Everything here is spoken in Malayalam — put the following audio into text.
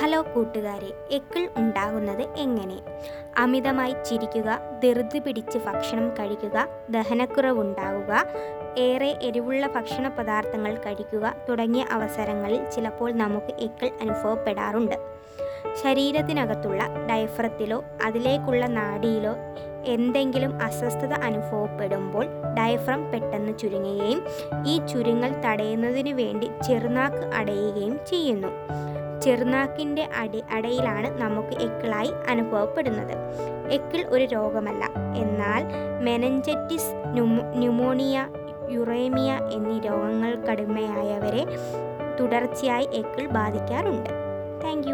ഹലോ കൂട്ടുകാരെ എക്കിൾ ഉണ്ടാകുന്നത് എങ്ങനെ? അമിതമായി ചിരിക്കുക ധൃതി പിടിച്ച് ഭക്ഷണം കഴിക്കുക ദഹനക്കുറവുണ്ടാവുക ഏറെ എരിവുള്ള ഭക്ഷണ പദാർത്ഥങ്ങൾ കഴിക്കുക തുടങ്ങിയ അവസരങ്ങളിൽ ചിലപ്പോൾ നമുക്ക് എക്കിൾ അനുഭവപ്പെടാറുണ്ട്. ശരീരത്തിനകത്തുള്ള ഡയഫ്രത്തിലോ അതിലേക്കുള്ള നാഡിയിലോ എന്തെങ്കിലും അസ്വസ്ഥത അനുഭവപ്പെടുമ്പോൾ ഡയഫ്രം പെട്ടെന്ന് ചുരുങ്ങുകയും ഈ ചുരുങ്ങൽ തടയുന്നതിനു വേണ്ടി ചെറുനാക്ക് അടയുകയും ചെയ്യുന്നു. ചെറുനാക്കിന്റെ അടി അടയിലാണ് നമുക്ക് എക്കിളായി അനുഭവപ്പെടുന്നത്. എക്കിൾ ഒരു രോഗമല്ല. എന്നാൽ മെനഞ്ചറ്റിസ് ന്യൂമോണിയ യുറേമിയ എന്നീ രോഗങ്ങൾ കടുമയായവരെ തുടർച്ചയായി എക്കിൾ ബാധിക്കാറുണ്ട്. താങ്ക്